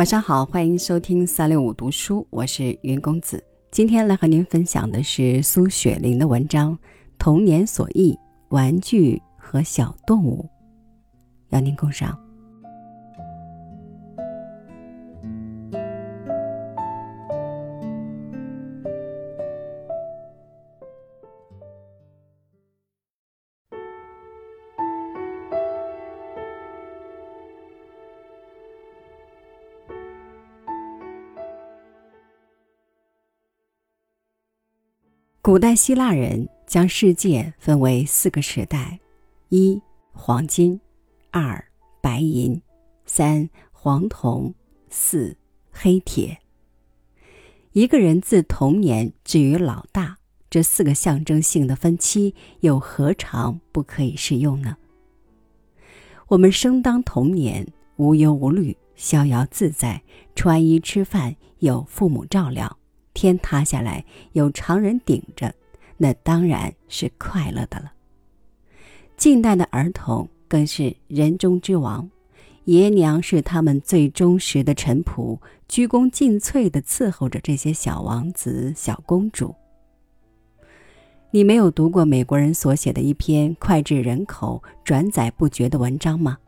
晚上好，欢迎收听三六五读书，我是云公子。今天来和您分享的是苏雪玲的文章《童年所忆：玩具和小动物》，邀您共赏。古代希腊人将世界分为四个时代：一、黄金；二、白银；三、黄铜；四、黑铁。一个人自童年至于老大，这四个象征性的分期又何尝不可以适用呢？我们生当童年，无忧无虑，逍遥自在，穿衣吃饭有父母照料。天塌下来有常人顶着，那当然是快乐的了。近代的儿童更是人中之王，爷娘是他们最忠实的臣仆，鞠躬尽瘁的伺候着这些小王子、小公主。你没有读过美国人所写的一篇脍炙人口、转载不绝的文章吗？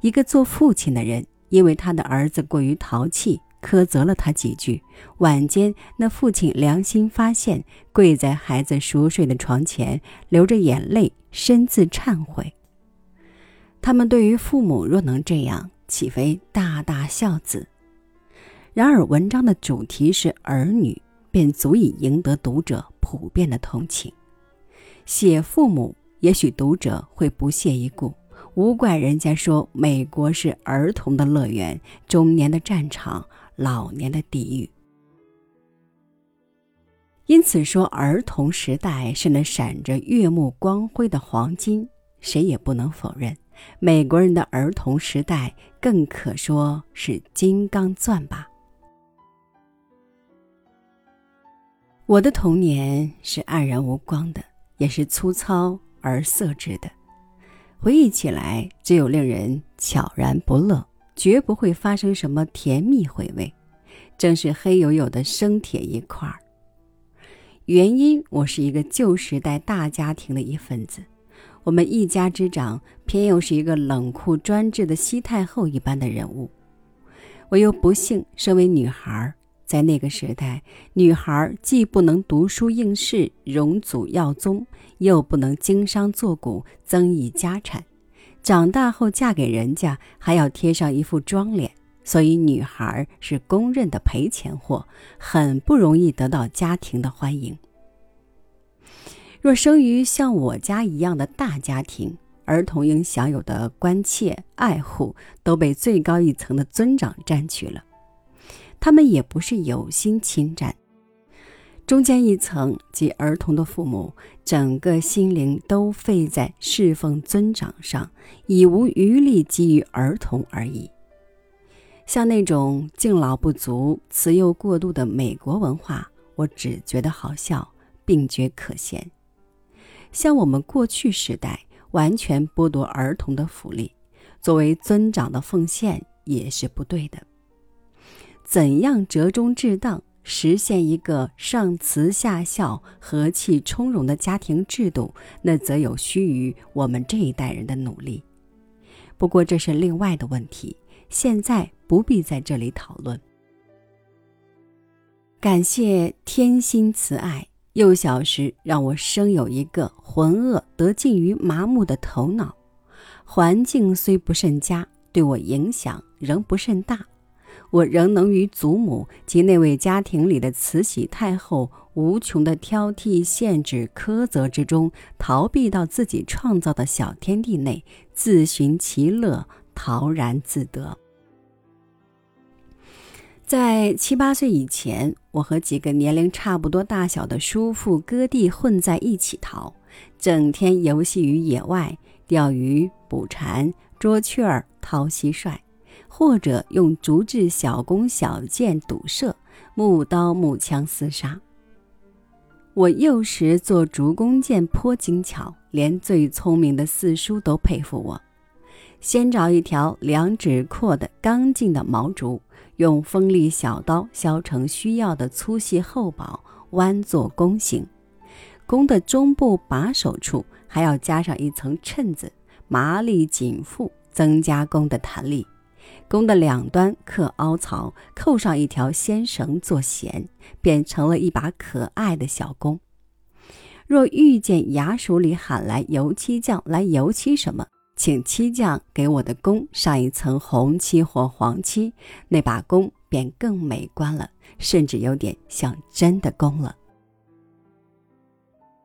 一个做父亲的人，因为他的儿子过于淘气。苛责了他几句，晚间那父亲良心发现，跪在孩子熟睡的床前，流着眼泪，深自忏悔。他们对于父母若能这样，岂非大大孝子？然而文章的主题是儿女，便足以赢得读者普遍的同情。写父母，也许读者会不屑一顾。无怪人家说美国是儿童的乐园，中年的战场，老年的地狱。因此说儿童时代是那闪着悦目光辉的黄金，谁也不能否认。美国人的儿童时代更可说是金刚钻吧。我的童年是黯然无光的，也是粗糙而色质的。回忆起来，只有令人悄然不乐，绝不会发生什么甜蜜回味，正是黑黝黝的生铁一块儿。原因，我是一个旧时代大家庭的一份子，我们一家之长偏又是一个冷酷专制的西太后一般的人物，我又不幸身为女孩。在那个时代，女孩既不能读书应试、荣祖耀宗，又不能经商做股、增益家产。长大后嫁给人家，还要贴上一副妆脸，所以女孩是公认的赔钱货，很不容易得到家庭的欢迎。若生于像我家一样的大家庭，儿童应享有的关切、爱护，都被最高一层的尊长占据了。他们也不是有心侵占，中间一层即儿童的父母，整个心灵都费在侍奉尊长上，已无余力给予儿童而已。像那种敬老不足、慈幼过度的美国文化，我只觉得好笑，并觉可嫌。像我们过去时代，完全剥夺儿童的福利，作为尊长的奉献也是不对的。怎样折中至当，实现一个上慈下孝、和气从容的家庭制度，那则有须于我们这一代人的努力。不过这是另外的问题，现在不必在这里讨论。感谢天心慈爱，幼小时让我生有一个浑噩得近于麻木的头脑。环境虽不甚佳，对我影响仍不甚大。我仍能与祖母及那位家庭里的慈禧太后无穷的挑剔、限制、苛责之中，逃避到自己创造的小天地内，自寻其乐，陶然自得。在七八岁以前，我和几个年龄差不多大小的叔父哥弟混在一起逃，整天游戏于野外，钓鱼、捕蝉、捉雀儿、掏蟋蟀。或者用竹制小弓小箭堵射，木刀木枪厮杀。我幼时做竹弓箭颇精巧，连最聪明的四叔都佩服我。先找一条两指阔的刚劲的毛竹，用锋利小刀削成需要的粗细厚薄，弯做弓形。弓的中部把手处还要加上一层衬子，麻利紧缚，增加弓的弹力。弓的两端刻凹槽，扣上一条纤绳做弦，便成了一把可爱的小弓。若遇见衙署里喊来油漆匠来油漆什么，请漆匠给我的弓上一层红漆或黄漆，那把弓便更美观了，甚至有点像真的弓了。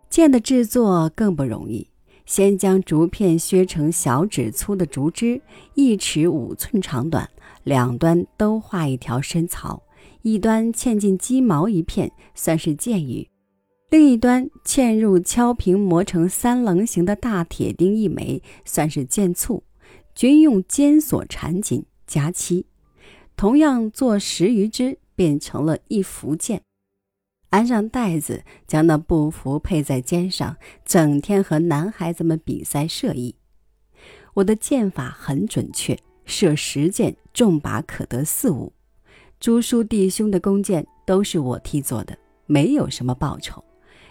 剑的制作更不容易，先将竹片削成小指粗的竹枝，一尺五寸长短，两端都画一条深槽，一端嵌进鸡毛一片，算是箭羽；另一端嵌入敲平磨成三棱形的大铁钉一枚，算是剑簇，均用尖索缠紧夹漆，同样做十余支，变成了一幅剑。安上带子，将那布服配在肩上，整天和男孩子们比赛射艺。我的箭法很准确，射十箭中靶可得四五。朱叔弟兄的弓箭都是我替做的，没有什么报酬。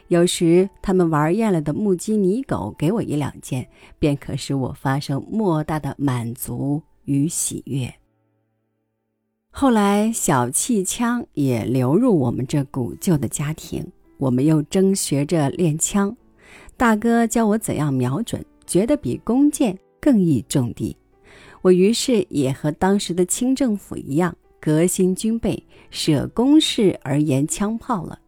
有时他们玩厌了的木鸡泥狗给我一两箭，便可使我发生莫大的满足与喜悦。后来，小气枪也流入我们这古旧的家庭，我们又争学着练枪。大哥教我怎样瞄准，觉得比弓箭更易中地。我于是也和当时的清政府一样，革新军备，舍公事而言枪炮了。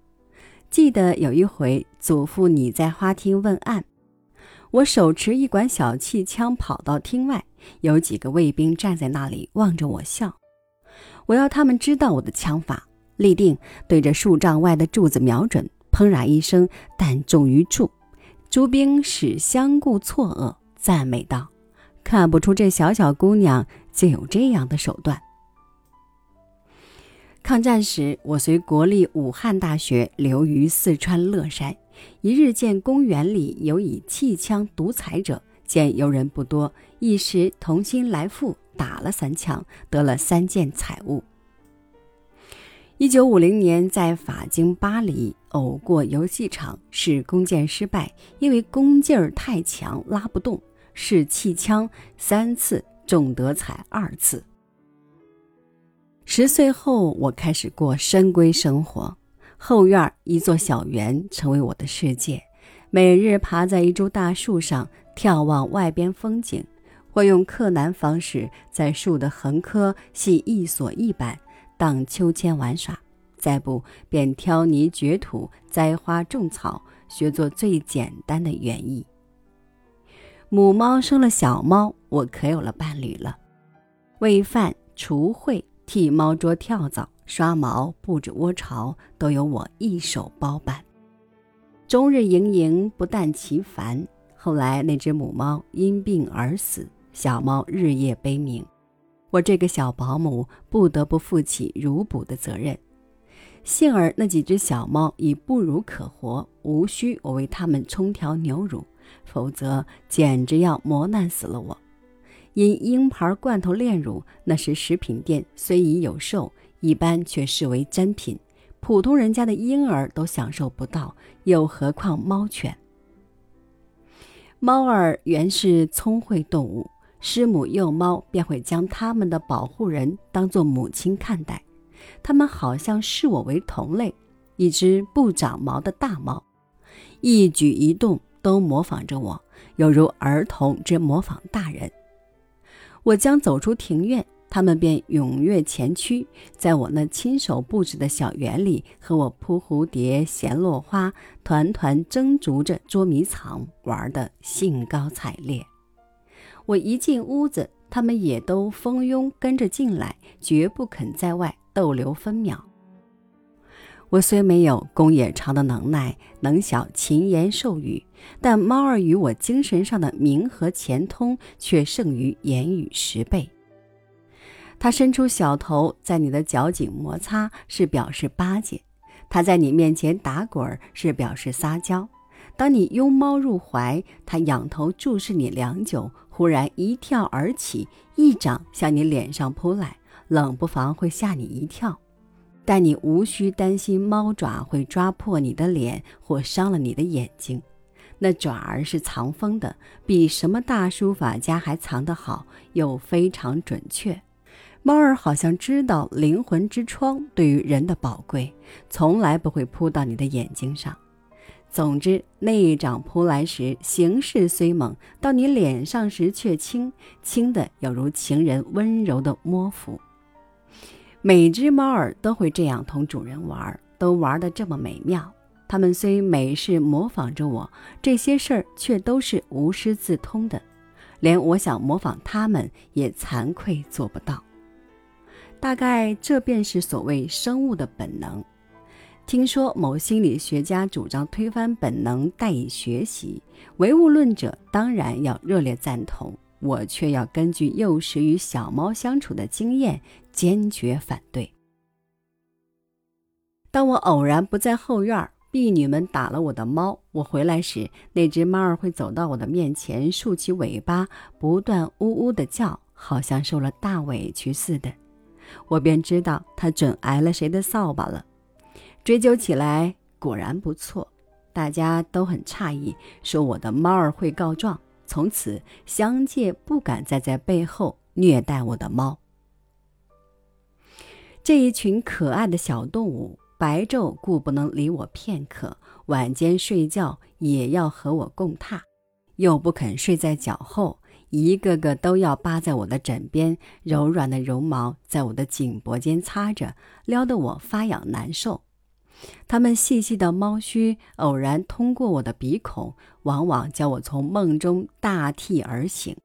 记得有一回，祖父你在花厅问案，我手持一管小气枪跑到厅外，有几个卫兵站在那里望着我笑。我要他们知道我的枪法，立定对着数丈外的柱子瞄准，砰然一声，弹中于柱。诸兵使相顾错愕，赞美道：“看不出这小小姑娘竟有这样的手段。”抗战时，我随国立武汉大学留于四川乐山，一日见公园里有以气枪独裁者，见游人不多，一时同心来赴。打了三枪，得了三件彩物。一九五零年在法京巴黎偶过游戏场，试弓箭失败，因为弓劲儿太强，拉不动。试气枪三次中得彩二次。十岁后，我开始过深闺生活，后院一座小园成为我的世界，每日爬在一株大树上眺望外边风景。或用克难方式，在树的横科系一索一板，荡秋千玩耍；再不便挑泥掘土、栽花种草，学做最简单的园艺。母猫生了小猫，我可有了伴侣了。喂饭、除秽、替猫捉跳蚤、刷毛、布置窝巢，都由我一手包办。终日营营，不但其烦。后来那只母猫因病而死。小猫日夜悲鸣，我这个小保姆不得不负起乳哺的责任。幸而那几只小猫已不乳可活，无需我为它们冲调牛乳，否则简直要磨难死了我。因婴牌罐头炼乳，那时食品店虽已有售，一般却视为珍品，普通人家的婴儿都享受不到，又何况猫犬？猫儿原是聪慧动物。师母幼猫便会将他们的保护人当作母亲看待，它们好像视我为同类。一只不长毛的大猫，一举一动都模仿着我，犹如儿童之模仿大人。我将走出庭院，它们便踊跃前驱，在我那亲手布置的小园里和我扑蝴蝶、衔落花，团团争逐着捉迷藏，玩得兴高采烈。我一进屋子，他们也都蜂拥跟着进来，绝不肯在外逗留分秒。我虽没有公冶长的能耐，能晓勤言授语，但猫儿与我精神上的明和钱通却胜于言语十倍。它伸出小头在你的脚颈摩擦，是表示巴结；它在你面前打滚，是表示撒娇。当你拥猫入怀，它仰头注视你良久，忽然一跳而起，一掌向你脸上扑来，冷不防会吓你一跳。但你无需担心猫爪会抓破你的脸或伤了你的眼睛，那爪儿是藏锋的，比什么大书法家还藏得好，又非常准确。猫儿好像知道灵魂之窗对于人的宝贵，从来不会扑到你的眼睛上。总之，那一掌扑来时，形势虽猛，到你脸上时却轻，轻的有如情人温柔的摸抚。每只猫儿都会这样同主人玩，都玩得这么美妙。它们虽每事模仿着我，这些事儿却都是无师自通的，连我想模仿它们也惭愧做不到。大概这便是所谓生物的本能。听说某心理学家主张推翻本能，代以学习，唯物论者当然要热烈赞同。我却要根据幼时与小猫相处的经验，坚决反对。当我偶然不在后院，婢女们打了我的猫，我回来时，那只猫儿会走到我的面前，竖起尾巴，不断呜呜的叫，好像受了大委屈似的。我便知道它准挨了谁的扫把了。追究起来，果然不错，大家都很诧异，说我的猫儿会告状。从此，乡界不敢再在背后虐待我的猫。这一群可爱的小动物，白昼顾不能离我片刻，晚间睡觉也要和我共榻，又不肯睡在脚后，一个个都要扒在我的枕边，柔软的绒毛在我的颈脖间擦着，撩得我发痒难受。它们细细的猫须偶然通过我的鼻孔，往往叫我从梦中大涕而醒。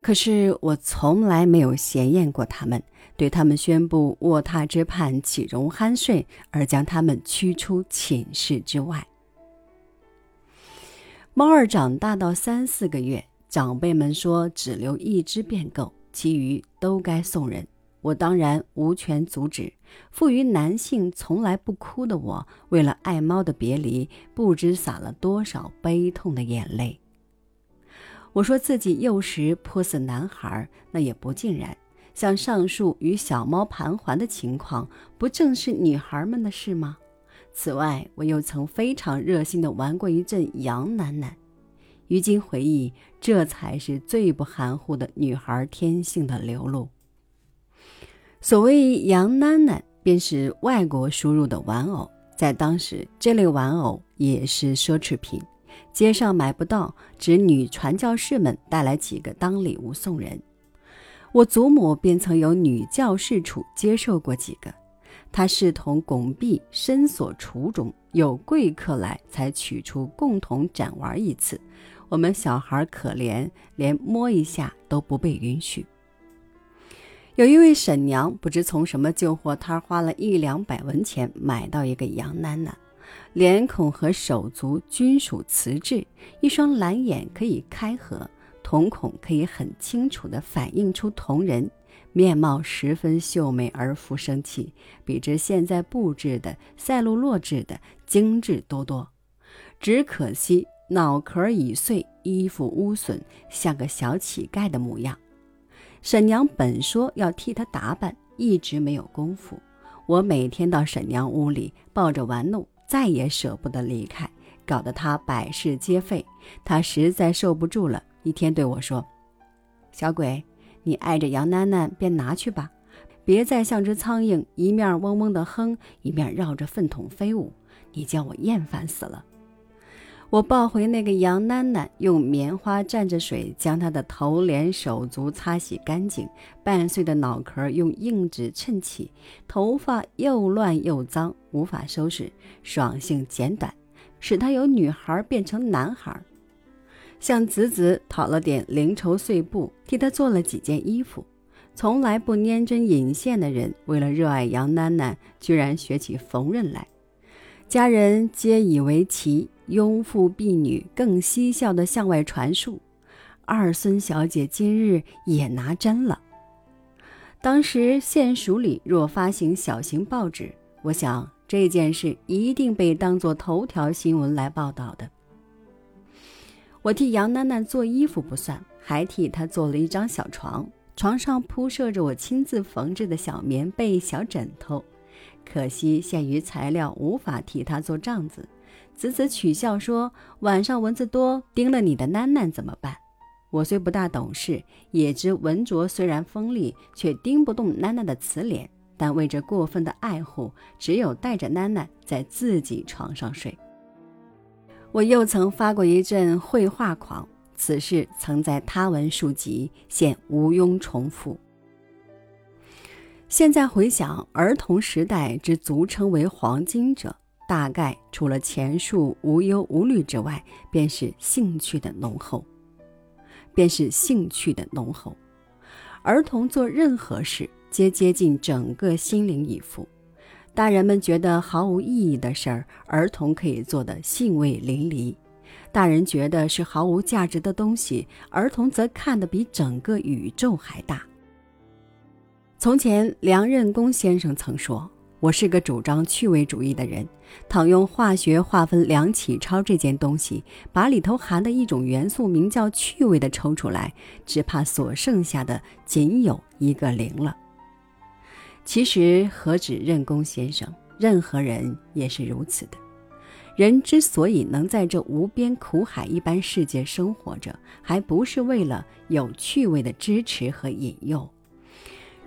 可是我从来没有闲厌过它们，对它们宣布卧榻之畔岂容酣睡，而将它们驱出寝室之外。猫儿长大到三四个月，长辈们说只留一只便够，其余都该送人。我当然无权阻止。富于男性从来不哭的我，为了爱猫的别离，不知洒了多少悲痛的眼泪。我说自己幼时颇似男孩，那也不尽然。像上述与小猫盘桓的情况，不正是女孩们的事吗？此外，我又曾非常热心地玩过一阵杨楠楠。于今回忆，这才是最不含糊的女孩天性的流露。所谓洋囡囡，便是外国输入的玩偶，在当时，这类玩偶也是奢侈品，街上买不到，只女传教士们带来几个当礼物送人。我祖母便曾有女教士处接受过几个，她视同拱璧深锁橱中，有贵客来才取出共同展玩一次。我们小孩可怜，连摸一下都不被允许。有一位婶娘，不知从什么旧货摊花了一两百文钱买到一个洋囡囡，脸孔和手足均属瓷质，一双蓝眼可以开合，瞳孔可以很清楚地反映出瞳仁，面貌十分秀美而富生气，比之现在布置的赛璐珞制的精致多多。只可惜脑壳已碎，衣服污损，像个小乞丐的模样。沈娘本说要替她打扮，一直没有功夫。我每天到沈娘屋里抱着玩弄，再也舍不得离开，搞得她百事皆废。她实在受不住了，一天对我说：“小鬼，你爱着杨囡囡，便拿去吧，别再像只苍蝇，一面嗡嗡的哼，一面绕着粪桶飞舞，你叫我厌烦死了。”我抱回那个杨囡囡，用棉花蘸着水将她的头脸手足擦洗干净，半碎的脑壳用硬纸衬起，头发又乱又脏，无法收拾，爽性剪短，使她由女孩变成男孩。向子子讨了点零绸碎布，替她做了几件衣服。从来不粘针引线的人，为了热爱杨囡囡，居然学起缝纫来。家人皆以为奇。拥妇婢女更嬉笑地向外传述，二孙小姐今日也拿针了。当时县署里若发行小型报纸，我想这件事一定被当作头条新闻来报道的。我替杨楠楠做衣服不算，还替她做了一张小床，床上铺设着我亲自缝制的小棉被、小枕头。可惜限于材料，无法替她做帐子。子子取笑说：“晚上蚊子多，叮了你的囡囡怎么办？”我虽不大懂事，也知文卓虽然锋利，却叮不动囡囡的瓷脸。但为这过分的爱护，只有带着囡囡在自己床上睡。我又曾发过一阵绘画狂，此事曾在他文书籍，现无庸重复。现在回想，儿童时代之俗称为黄金者。大概除了前述无忧无虑之外，便是兴趣的浓厚，便是兴趣的浓厚。儿童做任何事，皆接近整个心灵以赴。大人们觉得毫无意义的事儿，儿童可以做得兴味淋漓；大人觉得是毫无价值的东西，儿童则看得比整个宇宙还大。从前，梁任公先生曾说。我是个主张趣味主义的人，倘用化学划分梁启超这件东西，把里头含的一种元素名叫趣味的抽出来，只怕所剩下的仅有一个零了。其实何止任公先生，任何人也是如此的。人之所以能在这无边苦海一般世界生活着，还不是为了有趣味的支持和引诱。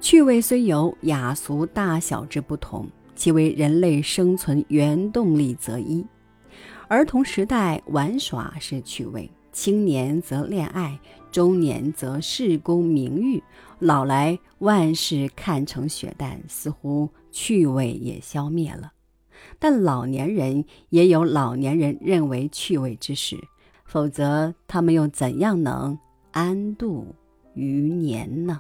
趣味虽有雅俗大小之不同，其为人类生存原动力则一。儿童时代玩耍是趣味，青年则恋爱，中年则事功名誉，老来万事看成血淡，似乎趣味也消灭了。但老年人也有老年人认为趣味之事，否则他们又怎样能安度余年呢？